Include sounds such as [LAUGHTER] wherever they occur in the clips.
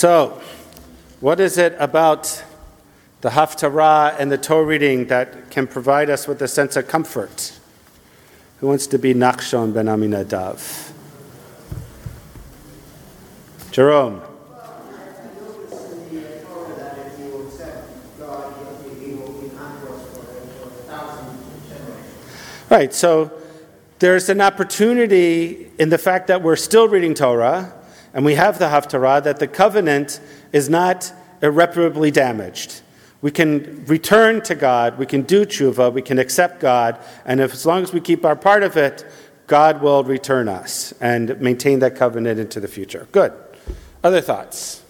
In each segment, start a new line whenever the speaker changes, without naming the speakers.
So, what is it about the Haftarah and the Torah reading that can provide us with a sense of comfort? Who wants to be Nachshon ben Aminadav? Jerome. Right, so there's an opportunity in the fact that we're still reading Torah and we have the Haftarah that the covenant is not irreparably damaged. We can return to God, we can do tshuva, we can accept God, and if, as long as we keep our part of it, God will return us and maintain that covenant into the future. Good. Other thoughts?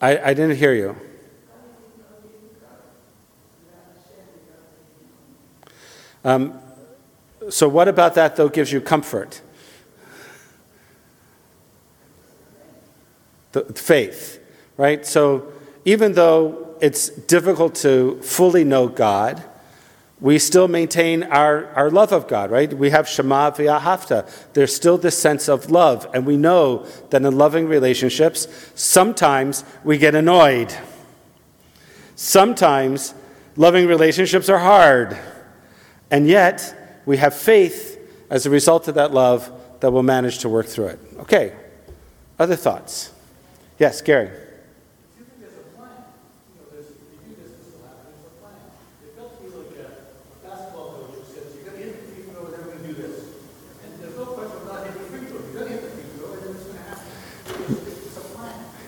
I, I didn't hear you. Um, so, what about that, though, gives you comfort? The faith, right? So, even though it's difficult to fully know God, we still maintain our, our love of God, right? We have Shema v'ahavta. There's still this sense of love, and we know that in loving relationships, sometimes we get annoyed. Sometimes loving relationships are hard. And yet, we have faith as a result of that love that will manage to work through it. Okay, other thoughts? Yes, Gary.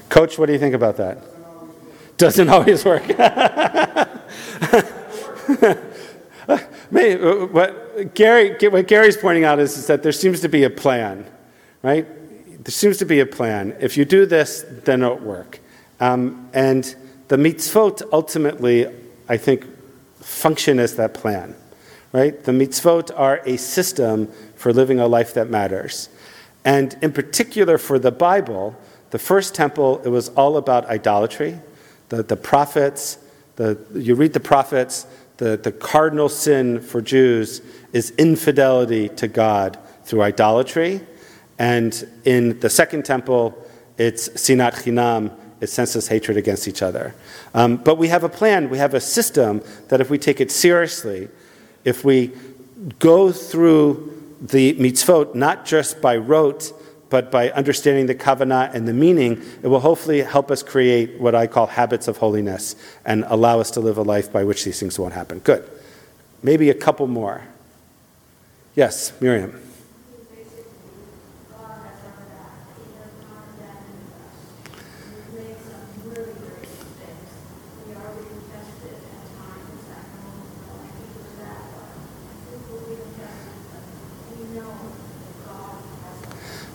Coach, what do you think about that? Doesn't always work. [LAUGHS] Maybe, uh, what, Gary, what Gary's pointing out is, is that there seems to be a plan, right? There seems to be a plan. If you do this, then it'll work. Um, and the mitzvot ultimately, I think, function as that plan, right? The mitzvot are a system for living a life that matters. And in particular for the Bible, the first temple, it was all about idolatry. The, the prophets, the, you read the prophets, the, the cardinal sin for Jews is infidelity to God through idolatry. And in the second temple, it's sinat chinam, it's senseless hatred against each other. Um, but we have a plan, we have a system that if we take it seriously, if we go through the mitzvot not just by rote, but by understanding the kavanah and the meaning, it will hopefully help us create what I call habits of holiness and allow us to live a life by which these things won't happen. Good. Maybe a couple more. Yes, Miriam.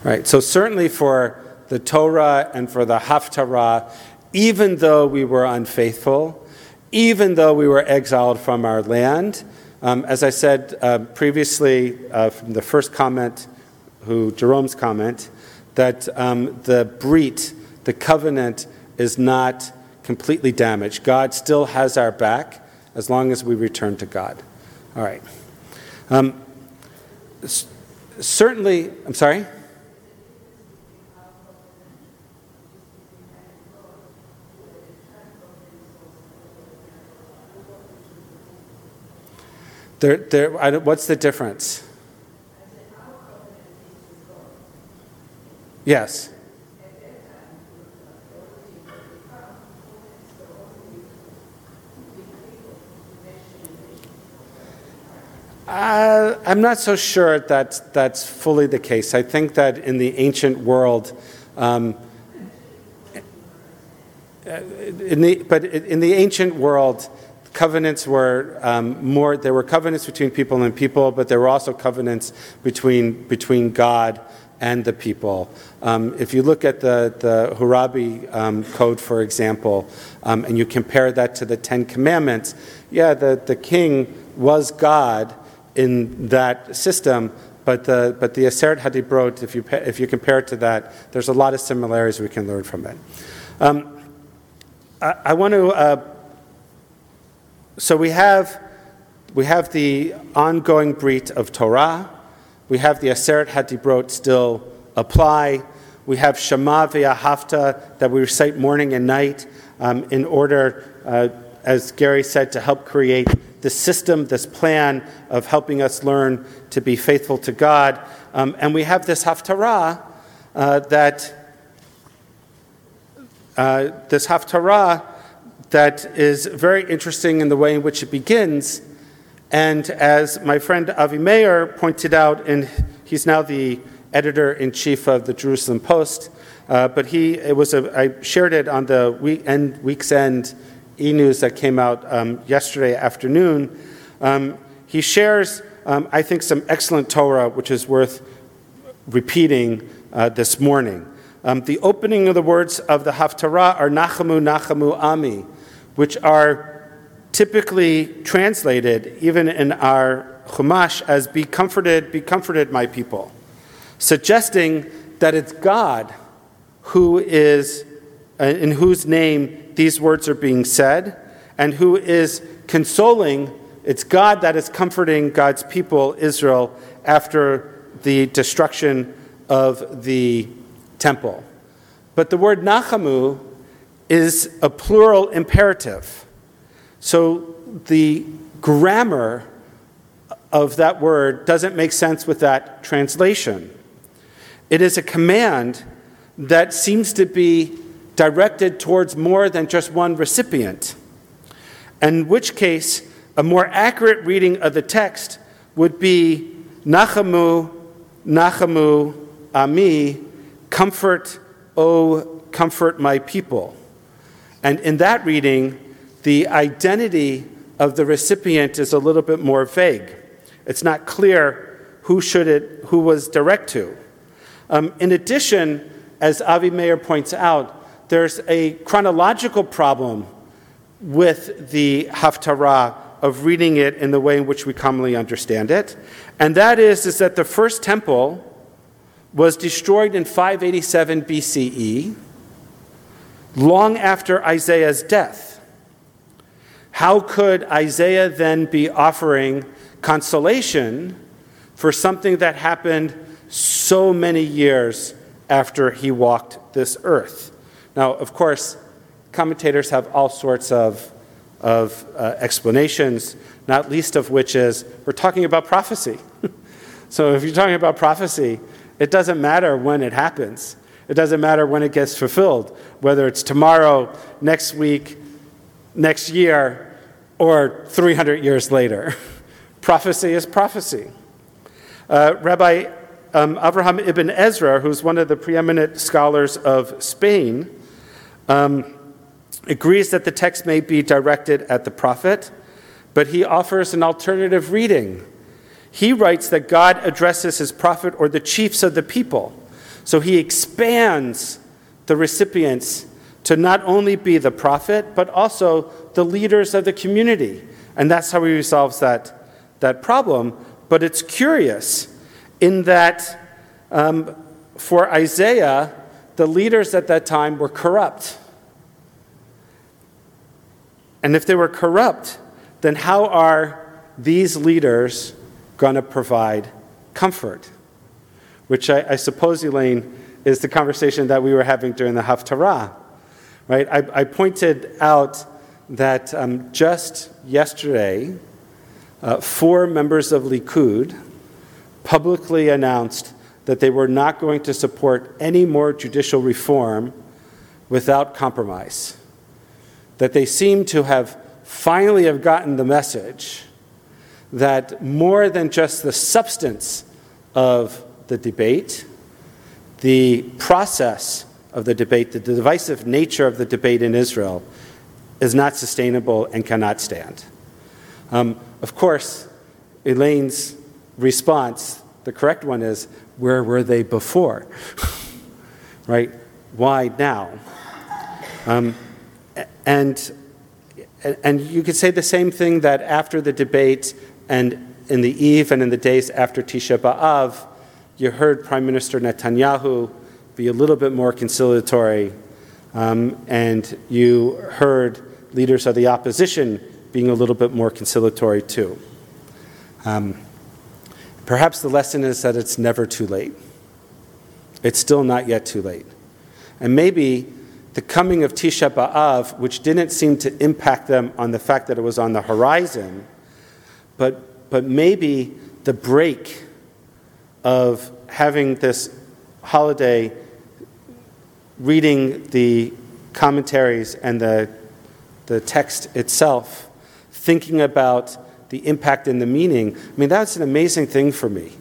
Right. So certainly for the Torah and for the Haftarah, even though we were unfaithful, even though we were exiled from our land, um, as I said uh, previously uh, from the first comment, who Jerome's comment, that um, the brit, the covenant, is not completely damaged. God still has our back as long as we return to God. All right. Um, certainly, I'm sorry? There, there, what's the difference? Yes. Uh, I'm not so sure that that's fully the case. I think that in the ancient world, um, in the, but in the ancient world, covenants were um, more, there were covenants between people and people, but there were also covenants between, between God and the people. Um, if you look at the, the Hammurabi um, Code, for example, um, and you compare that to the Ten Commandments, yeah, the, the king was God in that system, but the, but the Aseret Hadibrot, if you, if you compare it to that, there's a lot of similarities we can learn from it. Um, I, I, want to uh, so we have, we have the ongoing brit of Torah, We have the Aseret HaDibrot still apply. We have Shema v'ahavta that we recite morning and night um, in order, uh, as Gary said, to help create this system, this plan of helping us learn to be faithful to God. Um, and we have this Haftarah uh, that uh, this Haftarah that is very interesting in the way in which it begins. And as my friend Avi Mayer pointed out, and he's now the editor in chief of the Jerusalem Post, uh, but he it was a, I shared it on the week end, week's end e-news that came out um, yesterday afternoon. Um, he shares, um, I think, some excellent Torah, which is worth repeating uh, this morning. Um, the opening of the words of the Haftarah are Nachamu, Nachamu, Ami, which are typically translated, even in our Chumash, as Be comforted, be comforted, my people, suggesting that it's God who is, uh, in whose name these words are being said, and who is consoling. It's God that is comforting God's people, Israel, after the destruction of the temple. But the word nachamu is a plural imperative. So the grammar of that word doesn't make sense with that translation. It is a command that seems to be directed towards more than just one recipient. In which case, a more accurate reading of the text would be Nachamu, Nachamu, Ami, comfort, O comfort my people. And in that reading, the identity of the recipient is a little bit more vague. It's not clear who should it, who was direct to. Um, in addition, as Avi Mayer points out, there's a chronological problem with the Haftarah of reading it in the way in which we commonly understand it. And that is, is that the first temple was destroyed in 587 BCE, long after Isaiah's death. How could Isaiah then be offering consolation for something that happened so many years after he walked this earth? Now, of course, commentators have all sorts of, of uh, explanations, not least of which is we're talking about prophecy. [LAUGHS] so, if you're talking about prophecy, it doesn't matter when it happens. It doesn't matter when it gets fulfilled, whether it's tomorrow, next week, next year, or 300 years later. [LAUGHS] prophecy is prophecy. Uh, Rabbi um, Abraham ibn Ezra, who's one of the preeminent scholars of Spain, um, agrees that the text may be directed at the prophet, but he offers an alternative reading he writes that God addresses his prophet or the chiefs of the people. So he expands the recipients to not only be the prophet, but also the leaders of the community. And that's how he resolves that, that problem. But it's curious in that um, for Isaiah, the leaders at that time were corrupt. And if they were corrupt, then how are these leaders going to provide comfort, which I, I, suppose, Elaine, is the conversation that we were having during the Haftarah. Right? I, I pointed out that um, just yesterday, uh, four members of Likud publicly announced that they were not going to support any more judicial reform without compromise. That they seem to have finally have gotten the message that more than just the substance of the debate, the process of the debate, the divisive nature of the debate in Israel, is not sustainable and cannot stand. Um, of course, Elaine's response, the correct one is, where were they before? [LAUGHS] right? Why now? Um, and, and you could say the same thing that after the debate, and in the eve and in the days after Tisha B'Av, you heard Prime Minister Netanyahu be a little bit more conciliatory, um, and you heard leaders of the opposition being a little bit more conciliatory too. Um, Perhaps the lesson is that it's never too late. It's still not yet too late. And maybe the coming of Tisha B'Av, which didn't seem to impact them on the fact that it was on the horizon, but, but maybe the break of having this holiday, reading the commentaries and the, the text itself, thinking about the impact and the meaning. I mean, that's an amazing thing for me,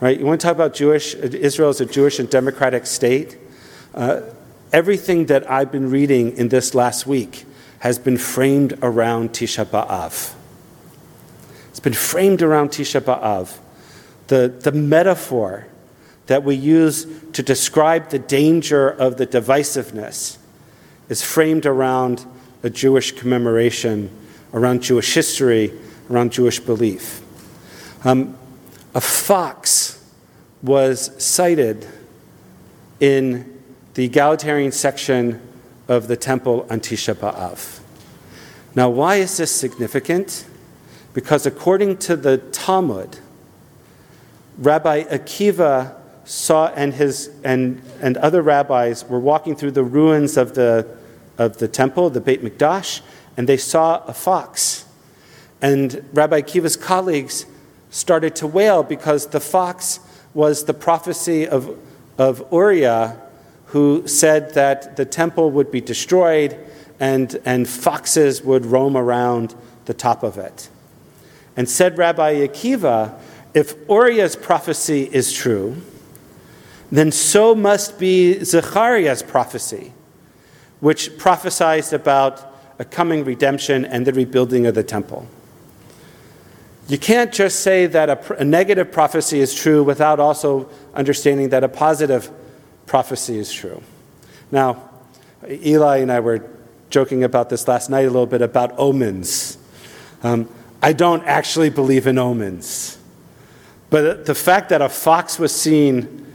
right? You want to talk about Jewish Israel as a Jewish and democratic state? Uh, everything that I've been reading in this last week has been framed around Tisha B'Av. It's been framed around Tisha B'Av. The, the metaphor that we use to describe the danger of the divisiveness is framed around a Jewish commemoration, around Jewish history, around Jewish belief. Um, a fox was sighted in the egalitarian section of the temple on Tisha B'Av. Now, why is this significant? Because according to the Talmud, Rabbi Akiva saw and his and, and other rabbis were walking through the ruins of the of the temple, the Beit Mikdash, and they saw a fox. And Rabbi Akiva's colleagues started to wail because the fox was the prophecy of, of Uriah who said that the temple would be destroyed and, and foxes would roam around the top of it. And said Rabbi Akiva, if Uriah's prophecy is true, then so must be Zechariah's prophecy, which prophesied about a coming redemption and the rebuilding of the temple. You can't just say that a, a negative prophecy is true without also understanding that a positive prophecy is true. Now, Eli and I were joking about this last night a little bit about omens. Um, I don't actually believe in omens. But the fact that a fox was seen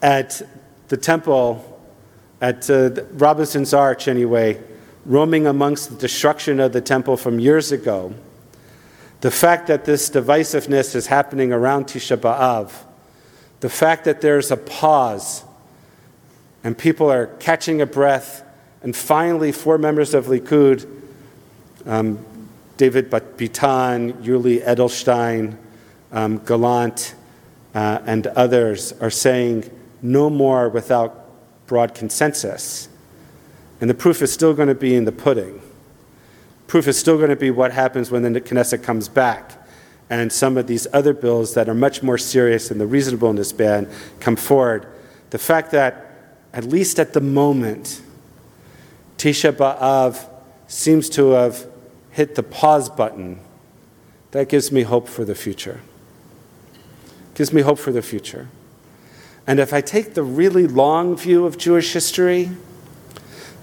at the temple, at uh, Robinson's Arch anyway, roaming amongst the destruction of the temple from years ago, the fact that this divisiveness is happening around Tisha B'Av, the fact that there's a pause and people are catching a breath, and finally, four members of Likud, um, David Bitan, Yuli Edelstein, um, Gallant, uh, and others are saying no more without broad consensus. And the proof is still going to be in the pudding. Proof is still going to be what happens when the Knesset comes back and some of these other bills that are much more serious in the reasonableness ban come forward. The fact that, at least at the moment, Tisha B'Av seems to have hit the pause button, that gives me hope for the future. Gives me hope for the future. And if I take the really long view of Jewish history,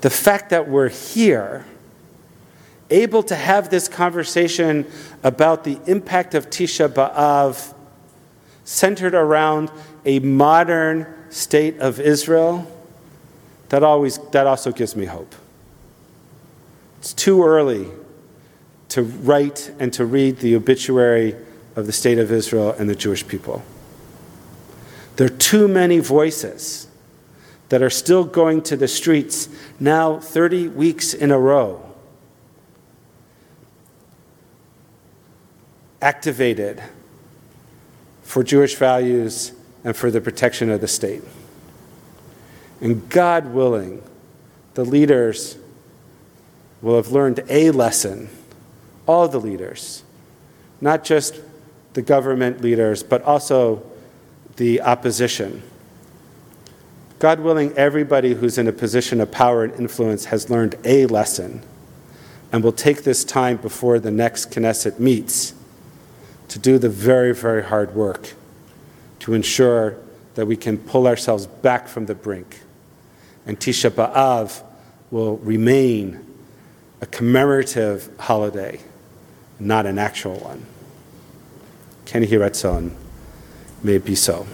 the fact that we're here able to have this conversation about the impact of Tisha B'Av centered around a modern state of Israel, that, always, that also gives me hope. It's too early to write and to read the obituary of the state of Israel and the Jewish people. There are too many voices that are still going to the streets now 30 weeks in a row activated for Jewish values and for the protection of the state. And God willing, the leaders will have learned a lesson, all the leaders, not just the government leaders, but also the opposition. God willing, everybody who's in a position of power and influence has learned a lesson and will take this time before the next Knesset meets to do the very, very hard work to ensure that we can pull ourselves back from the brink. And Tisha B'Av will remain a commemorative holiday, not an actual one. Ken Hiratzon, may it be so.